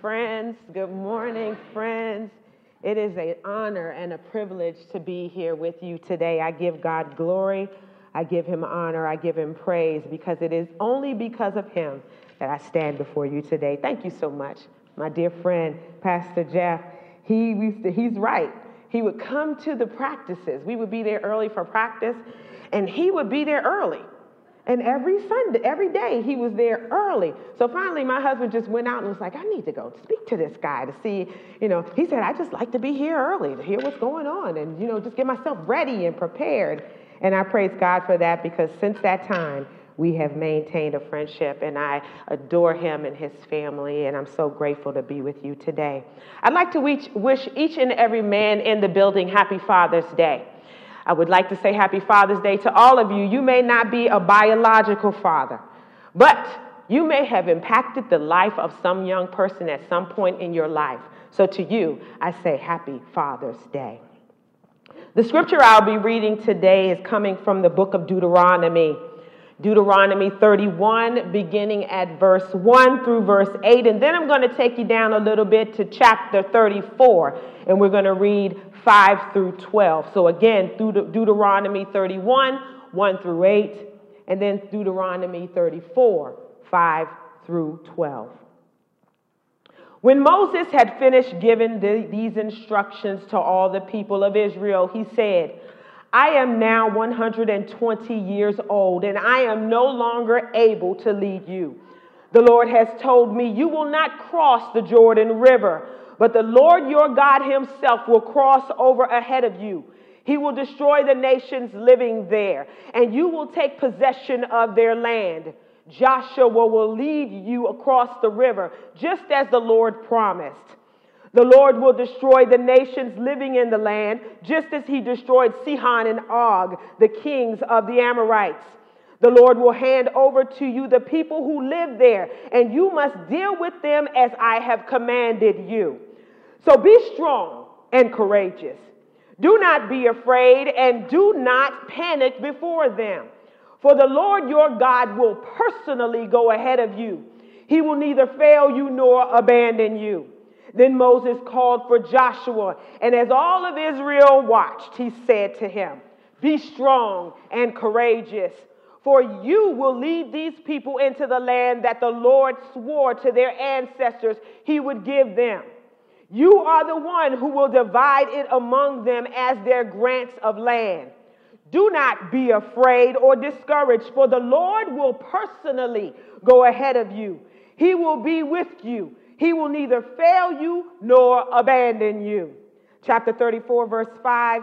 Friends, good morning, friends. It is an honor and a privilege to be here with you today. I give God glory, I give him honor, I give him praise because it is only because of him that I stand before you today. Thank you so much, my dear friend, Pastor Jeff. He he's right. He would come to the practices. We would be there early for practice, and he would be there early. And every Sunday, every day, he was there early. So finally, my husband just went out and was like, I need to go speak to this guy to see, you know, he said, I just like to be here early to hear what's going on and, you know, just get myself ready and prepared. And I praise God for that because since that time, we have maintained a friendship and I adore him and his family, and I'm so grateful to be with you today. I'd like to wish each and every man in the building happy Father's Day. I would like to say happy Father's Day to all of you. You may not be a biological father, but you may have impacted the life of some young person at some point in your life. So to you, I say happy Father's Day. The scripture I'll be reading today is coming from the book of Deuteronomy. Deuteronomy 31, beginning at verse 1 through verse 8. And then I'm going to take you down a little bit to chapter 34, and we're going to read 5 through 12. So again, Deuteronomy 31, 1 through 8, and then Deuteronomy 34, 5 through 12. When Moses had finished giving the, these instructions to all the people of Israel, he said, I am now 120 years old, and I am no longer able to lead you. The Lord has told me, You will not cross the Jordan River but the Lord your God himself will cross over ahead of you. He will destroy the nations living there, and you will take possession of their land. Joshua will lead you across the river, just as the Lord promised. The Lord will destroy the nations living in the land, just as he destroyed Sihon and Og, the kings of the Amorites. The Lord will hand over to you the people who live there, and you must deal with them as I have commanded you. So be strong and courageous. Do not be afraid and do not panic before them. For the Lord your God will personally go ahead of you. He will neither fail you nor abandon you. Then Moses called for Joshua, and as all of Israel watched, he said to him, Be strong and courageous, for you will lead these people into the land that the Lord swore to their ancestors he would give them. You are the one who will divide it among them as their grants of land. Do not be afraid or discouraged, for the Lord will personally go ahead of you. He will be with you. He will neither fail you nor abandon you. Chapter 34, verse 5.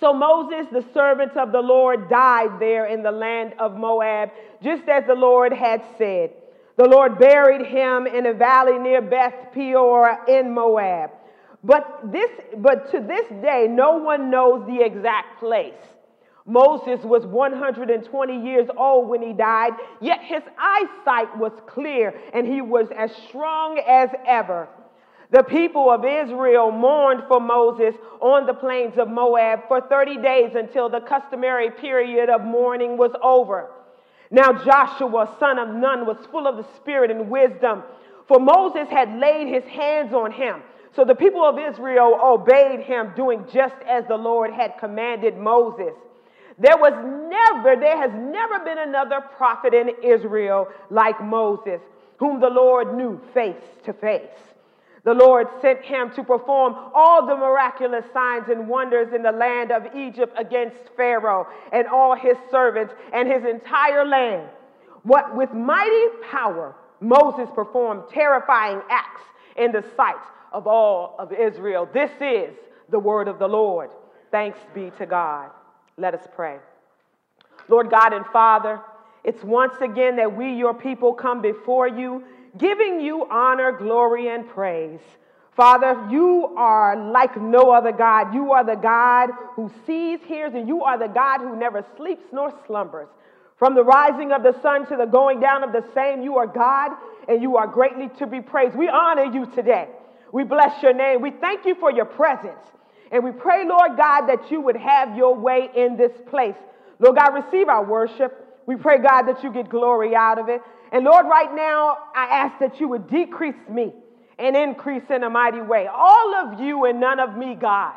So Moses, the servant of the Lord, died there in the land of Moab, just as the Lord had said. The Lord buried him in a valley near Beth Peor in Moab. But, this, but to this day, no one knows the exact place. Moses was 120 years old when he died, yet his eyesight was clear and he was as strong as ever. The people of Israel mourned for Moses on the plains of Moab for 30 days until the customary period of mourning was over. Now Joshua, son of Nun, was full of the Spirit and wisdom, for Moses had laid his hands on him. So the people of Israel obeyed him, doing just as the Lord had commanded Moses. There was never, there has never been another prophet in Israel like Moses, whom the Lord knew face to face. The Lord sent him to perform all the miraculous signs and wonders in the land of Egypt against Pharaoh and all his servants and his entire land. What with mighty power Moses performed terrifying acts in the sight of all of Israel. This is the word of the Lord. Thanks be to God. Let us pray. Lord God and Father, it's once again that we, your people, come before you giving you honor, glory, and praise. Father, you are like no other God. You are the God who sees, hears, and you are the God who never sleeps nor slumbers. From the rising of the sun to the going down of the same, you are God and you are greatly to be praised. We honor you today. We bless your name. We thank you for your presence. And we pray, Lord God, that you would have your way in this place. Lord God, receive our worship. We pray, God, that you get glory out of it. And Lord, right now, I ask that you would decrease me and increase in a mighty way. All of you and none of me, God.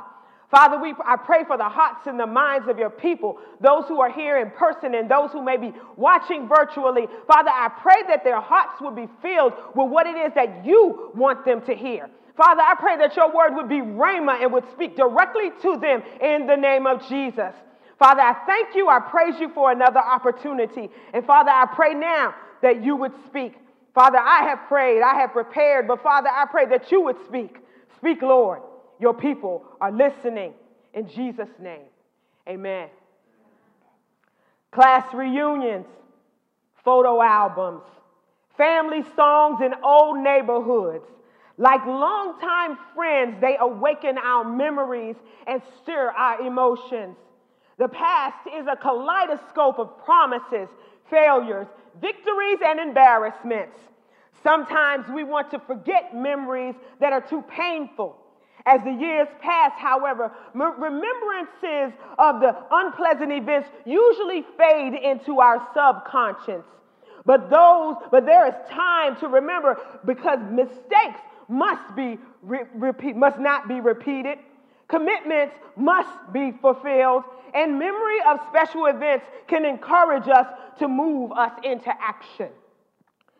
Father, we, I pray for the hearts and the minds of your people, those who are here in person and those who may be watching virtually. Father, I pray that their hearts will be filled with what it is that you want them to hear. Father, I pray that your word would be rhema and would speak directly to them in the name of Jesus. Father, I thank you. I praise you for another opportunity. And Father, I pray now that you would speak. Father, I have prayed, I have prepared, but Father, I pray that you would speak. Speak, Lord. Your people are listening. In Jesus' name, amen. Class reunions, photo albums, family songs in old neighborhoods. Like longtime friends, they awaken our memories and stir our emotions. The past is a kaleidoscope of promises, failures, victories, and embarrassments. Sometimes we want to forget memories that are too painful. As the years pass, however, remembrances of the unpleasant events usually fade into our subconscious. But those, but there is time to remember because mistakes must be re- repeat, must not be repeated. Commitments must be fulfilled, and memory of special events can encourage us to move us into action.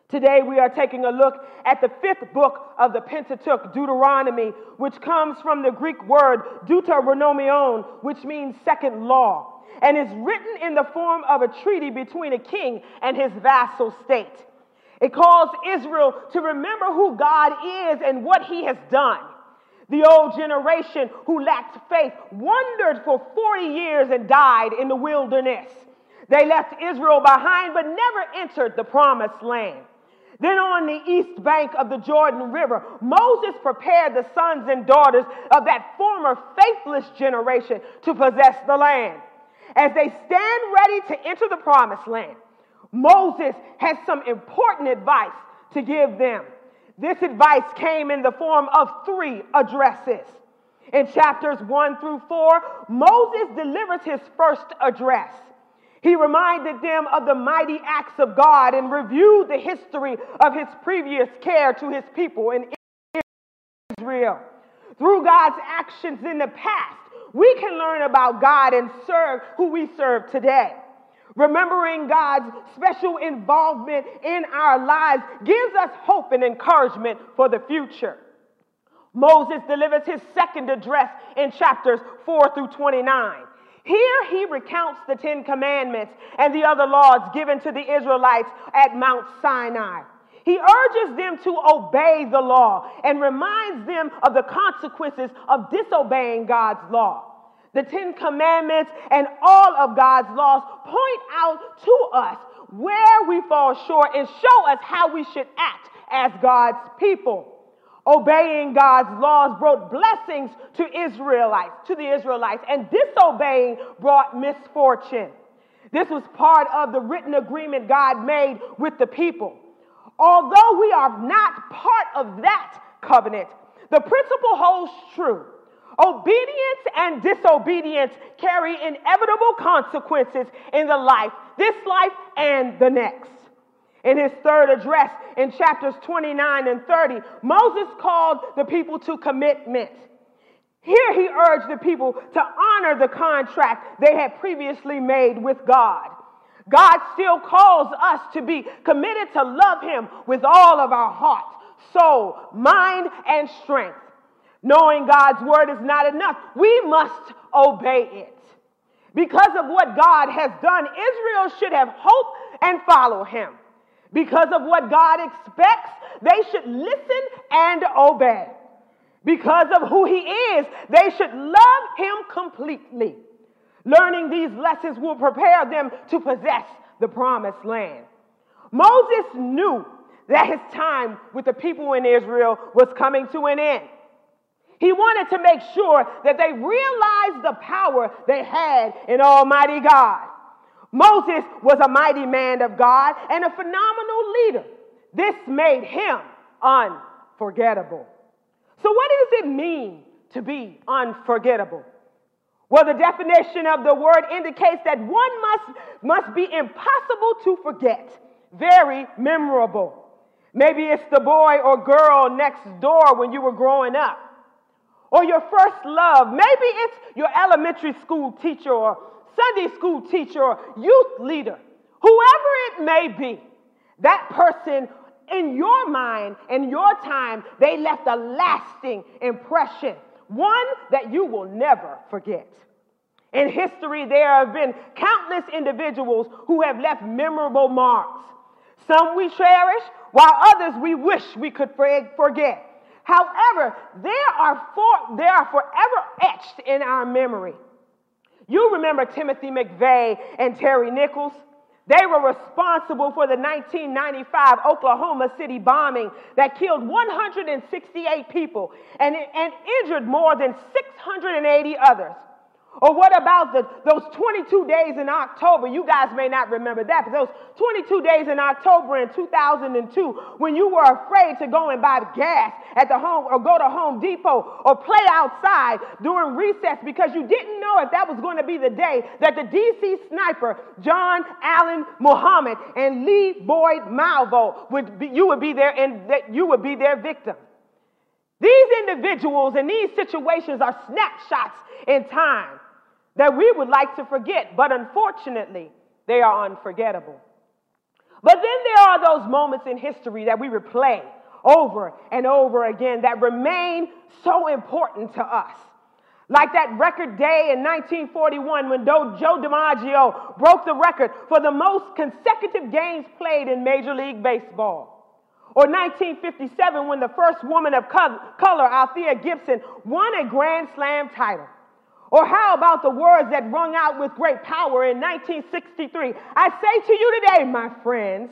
Today, we are taking a look at the fifth book of the Pentateuch, Deuteronomy, which comes from the Greek word deuteronomion, which means second law, and is written in the form of a treaty between a king and his vassal state. It calls Israel to remember who God is and what he has done. The old generation who lacked faith wandered for 40 years and died in the wilderness. They left Israel behind but never entered the promised land. Then on the east bank of the Jordan River, Moses prepared the sons and daughters of that former faithless generation to possess the land. As they stand ready to enter the promised land, Moses has some important advice to give them. This advice came in the form of three addresses. In chapters 1 through 4, Moses delivers his first address. He reminded them of the mighty acts of God and reviewed the history of his previous care to his people in Israel. Through God's actions in the past, we can learn about God and serve who we serve today. Remembering God's special involvement in our lives gives us hope and encouragement for the future. Moses delivers his second address in chapters 4 through 29. Here he recounts the Ten Commandments and the other laws given to the Israelites at Mount Sinai. He urges them to obey the law and reminds them of the consequences of disobeying God's law. The Ten Commandments and all of God's laws point out to us where we fall short and show us how we should act as God's people. Obeying God's laws brought blessings to Israelites, to the Israelites, and disobeying brought misfortune. This was part of the written agreement God made with the people. Although we are not part of that covenant, the principle holds true Obedience and disobedience carry inevitable consequences in the life, this life and the next. In his third address in chapters 29 and 30, Moses called the people to commitment. Here he urged the people to honor the contract they had previously made with God. God still calls us to be committed to love him with all of our heart, soul, mind, and strength. Knowing God's word is not enough. We must obey it. Because of what God has done, Israel should have hope and follow him. Because of what God expects, they should listen and obey. Because of who he is, they should love him completely. Learning these lessons will prepare them to possess the promised land. Moses knew that his time with the people in Israel was coming to an end. He wanted to make sure that they realized the power they had in Almighty God. Moses was a mighty man of God and a phenomenal leader. This made him unforgettable. So, what does it mean to be unforgettable? Well, the definition of the word indicates that one must, must be impossible to forget, very memorable. Maybe it's the boy or girl next door when you were growing up, or your first love. Maybe it's your elementary school teacher or Sunday school teacher or youth leader. Whoever it may be, that person in your mind and your time, they left a lasting impression, one that you will never forget. In history, there have been countless individuals who have left memorable marks. Some we cherish, while others we wish we could forget. However, there are, for, they are forever etched in our memory. You remember Timothy McVeigh and Terry Nichols? They were responsible for the 1995 Oklahoma City bombing that killed 168 people and, and injured more than 680 others. Or what about the, those 22 days in October? You guys may not remember that, but those 22 days in October in 2002 when you were afraid to go and buy gas at the home or go to Home Depot or play outside during recess because you didn't know if that was going to be the day that the DC sniper, John Allen Muhammad and Lee Boyd Malvo would be, you would be there and that you would be their victim. These individuals and these situations are snapshots in time that we would like to forget, but unfortunately, they are unforgettable. But then there are those moments in history that we replay over and over again that remain so important to us. Like that record day in 1941 when Joe DiMaggio broke the record for the most consecutive games played in Major League Baseball. Or 1957 when the first woman of color, Althea Gibson, won a Grand Slam title. Or how about the words that rung out with great power in 1963? I say to you today, my friends,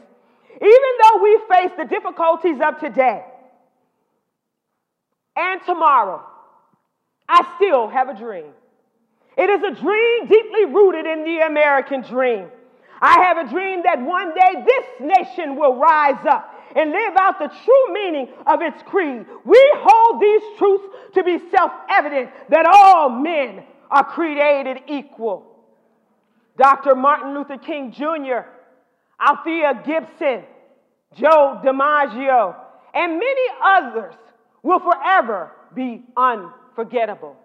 even though we face the difficulties of today and tomorrow, I still have a dream. It is a dream deeply rooted in the American dream. I have a dream that one day this nation will rise up and live out the true meaning of its creed. We hold these truths to be self evident that all men are created equal. Dr. Martin Luther King Jr., Althea Gibson, Joe DiMaggio, and many others will forever be unforgettable.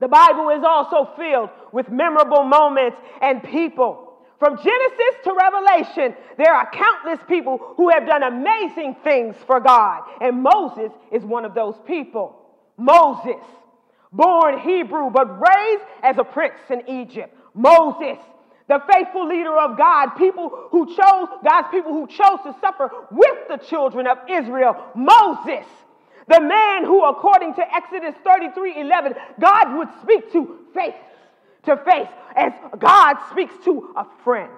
The Bible is also filled with memorable moments and people from Genesis to Revelation, there are countless people who have done amazing things for God. And Moses is one of those people. Moses, born Hebrew, but raised as a prince in Egypt. Moses, the faithful leader of God, people who chose, God's people who chose to suffer with the children of Israel. Moses, the man who, according to Exodus 33 11, God would speak to face to face as God speaks to a friend.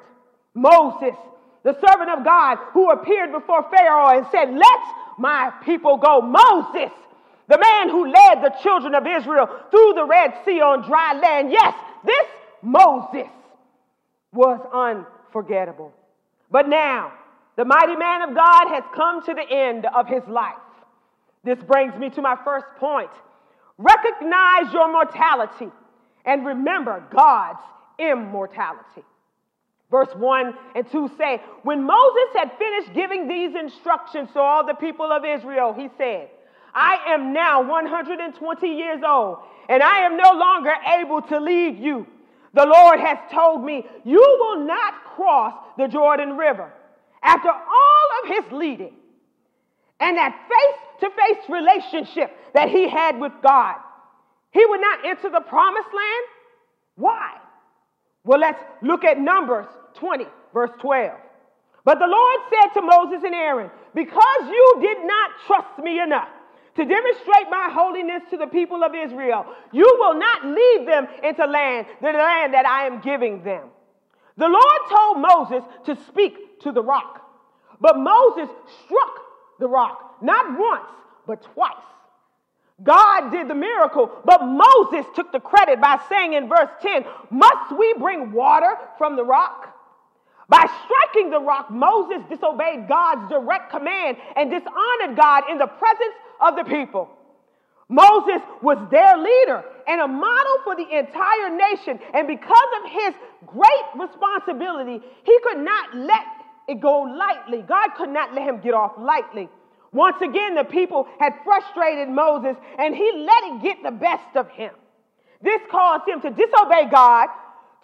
Moses, the servant of God who appeared before Pharaoh and said, Let my people go. Moses, the man who led the children of Israel through the Red Sea on dry land. Yes, this Moses was unforgettable. But now, the mighty man of God has come to the end of his life. This brings me to my first point. Recognize your mortality and remember God's immortality. Verse 1 and 2 say, When Moses had finished giving these instructions to all the people of Israel, he said, I am now 120 years old, and I am no longer able to lead you. The Lord has told me, You will not cross the Jordan River. After all of his leading and that face to face relationship that he had with God, he would not enter the promised land. Why? Well, let's look at Numbers 20, verse 12. But the Lord said to Moses and Aaron, Because you did not trust me enough to demonstrate my holiness to the people of Israel, you will not lead them into land, the land that I am giving them. The Lord told Moses to speak to the rock, but Moses struck the rock not once, but twice. God did the miracle, but Moses took the credit by saying in verse 10, Must we bring water from the rock? By striking the rock, Moses disobeyed God's direct command and dishonored God in the presence of the people. Moses was their leader and a model for the entire nation. And because of his great responsibility, he could not let it go lightly. God could not let him get off lightly. Once again, the people had frustrated Moses and he let it get the best of him. This caused him to disobey God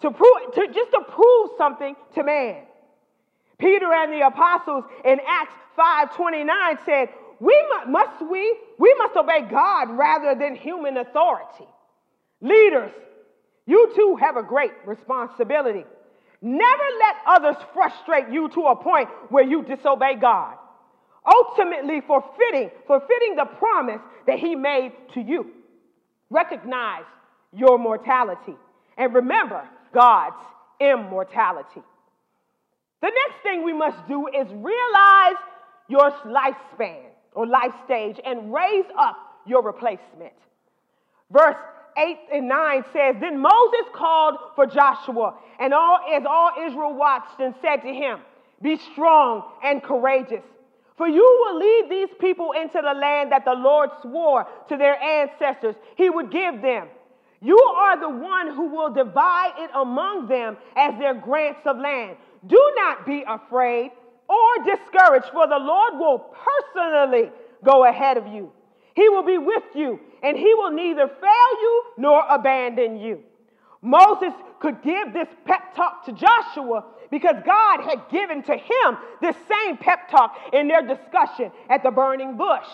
to prove, to, just to prove something to man. Peter and the apostles in Acts 5:29 said, "We must we we must obey God rather than human authority." Leaders, you too have a great responsibility. Never let others frustrate you to a point where you disobey God, ultimately forfeiting, forfeiting the promise that He made to you. Recognize your mortality and remember God's immortality. The next thing we must do is realize your lifespan or life stage and raise up your replacement. Verse 8 and 9 says, Then Moses called for Joshua, and all as all Israel watched and said to him, Be strong and courageous, for you will lead these people into the land that the Lord swore to their ancestors he would give them. You are the one who will divide it among them as their grants of land. Do not be afraid or discouraged, for the Lord will personally go ahead of you. He will be with you, and he will neither fail you nor abandon you. Moses could give this pep talk to Joshua because God had given to him this same pep talk in their discussion at the burning bush.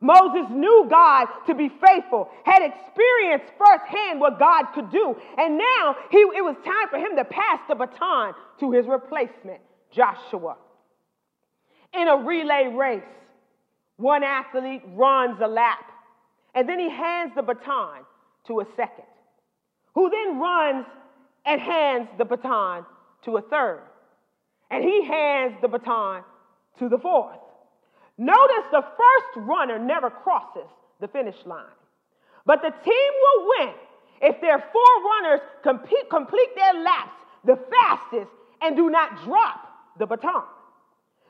Moses knew God to be faithful, had experienced firsthand what God could do, and now he, it was time for him to pass the baton to his replacement, Joshua. In a relay race, one athlete runs a lap, and then he hands the baton to a second, who then runs and hands the baton to a third, and he hands the baton to the fourth. Notice the first runner never crosses the finish line. But the team will win if their four runners complete their laps the fastest and do not drop the baton.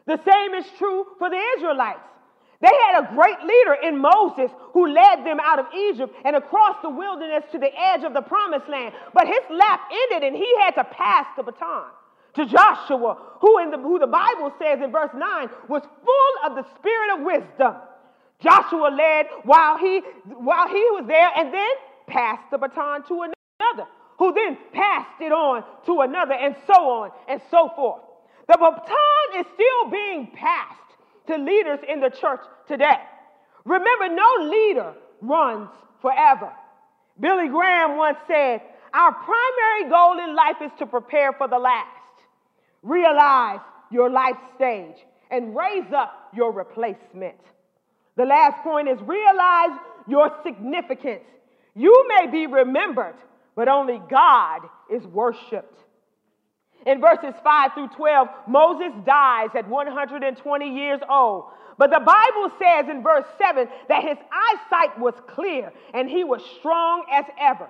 The same is true for the Israelites. They had a great leader in Moses who led them out of Egypt and across the wilderness to the edge of the promised land. But his lap ended and he had to pass the baton to Joshua, who, in the, who the Bible says in verse 9 was full of the spirit of wisdom. Joshua led while he, while he was there and then passed the baton to another, who then passed it on to another, and so on and so forth. The baton is still being passed to leaders in the church today. Remember, no leader runs forever. Billy Graham once said, Our primary goal in life is to prepare for the last. Realize your life stage and raise up your replacement. The last point is realize your significance. You may be remembered, but only God is worshiped. In verses 5 through 12, Moses dies at 120 years old. But the Bible says in verse 7 that his eyesight was clear and he was strong as ever.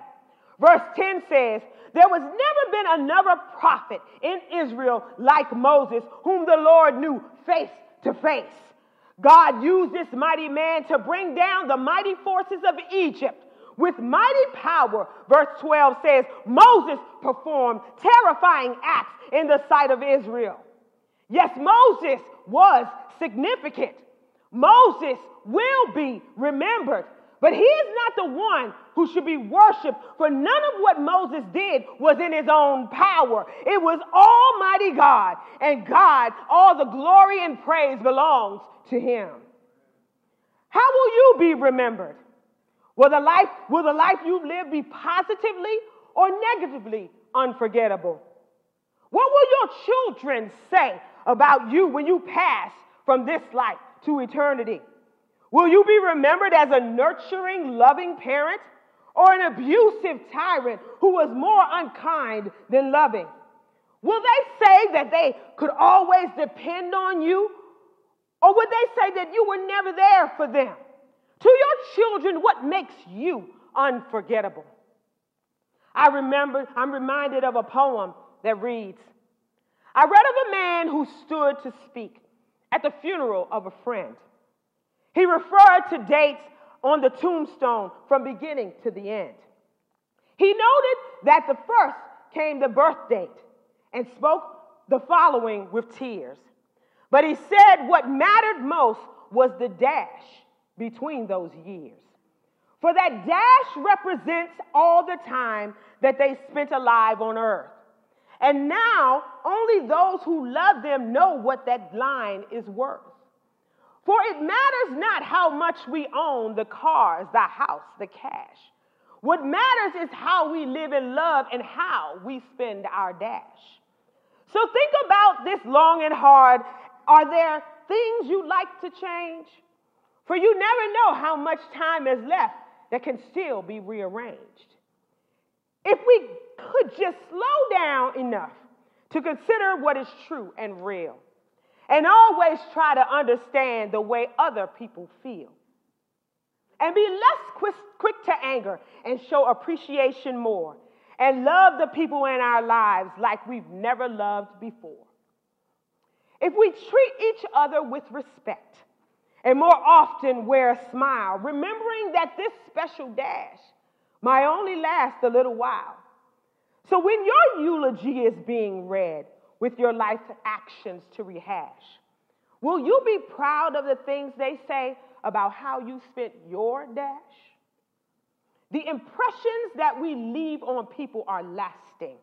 Verse 10 says, There was never been another prophet in Israel like Moses, whom the Lord knew face to face. God used this mighty man to bring down the mighty forces of Egypt with mighty power. Verse 12 says, Moses performed terrifying acts in the sight of Israel. Yes, Moses was significant. Moses will be remembered. But he is not the one who should be worshiped, for none of what Moses did was in his own power. It was Almighty God, and God, all the glory and praise belongs to him. How will you be remembered? Will the life, will the life you live be positively or negatively unforgettable? What will your children say about you when you pass from this life to eternity? Will you be remembered as a nurturing, loving parent or an abusive tyrant who was more unkind than loving? Will they say that they could always depend on you? Or would they say that you were never there for them? To your children, what makes you unforgettable? I remember, I'm reminded of a poem that reads I read of a man who stood to speak at the funeral of a friend. He referred to dates on the tombstone from beginning to the end. He noted that the first came the birth date and spoke the following with tears But he said what mattered most was the dash between those years. For that dash represents all the time that they spent alive on earth. And now only those who love them know what that line is worth. For it matters not how much we own the cars, the house, the cash. What matters is how we live in love and how we spend our dash. So think about this long and hard. Are there things you'd like to change? For you never know how much time is left that can still be rearranged. If we could just slow down enough to consider what is true and real, and always try to understand the way other people feel, and be less quick, to anger and show appreciation more, and love the people in our lives like we've never loved before. If we treat each other with respect, and more often wear a smile, remembering that this special dash might only last a little while. So when your eulogy is being read with your life actions to rehash, will you be proud of the things they say about how you spent your dash? The impressions that we leave on people are lasting.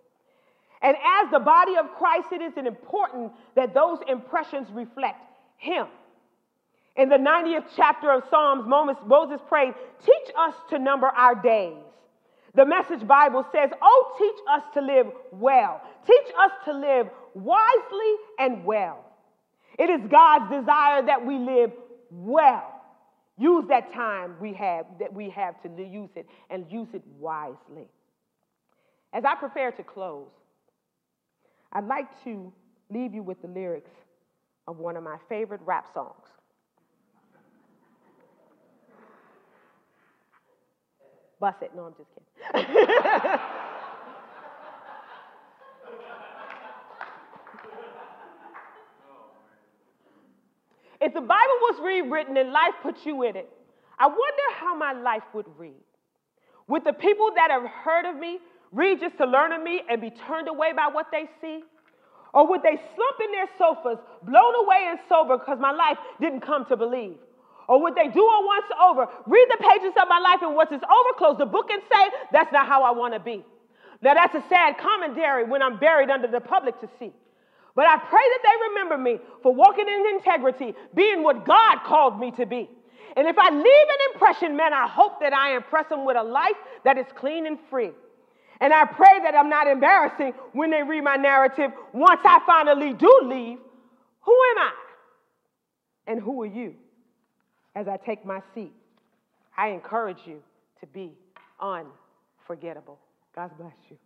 And as the body of Christ, it is important that those impressions reflect Him in the 90th chapter of Psalms, Moses prayed, Teach us to number our days. The message Bible says, Oh, teach us to live well. Teach us to live wisely and well. It is God's desire that we live well. Use that time we have that we have to use it and use it wisely. As I prepare to close, I'd like to leave you with the lyrics of one of my favorite rap songs. Bust it. No, I'm just kidding. if the Bible was rewritten and life put you in it, I wonder how my life would read. Would the people that have heard of me read just to learn of me and be turned away by what they see? Or would they slump in their sofas, blown away and sober because my life didn't come to believe? Or would they do it once over? Read the pages of my life and once it's over, close the book and say, That's not how I want to be. Now, that's a sad commentary when I'm buried under the public to see. But I pray that they remember me for walking in integrity, being what God called me to be. And if I leave an impression, man, I hope that I impress them with a life that is clean and free. And I pray that I'm not embarrassing when they read my narrative once I finally do leave. Who am I? And who are you? As I take my seat, I encourage you to be unforgettable. God bless you.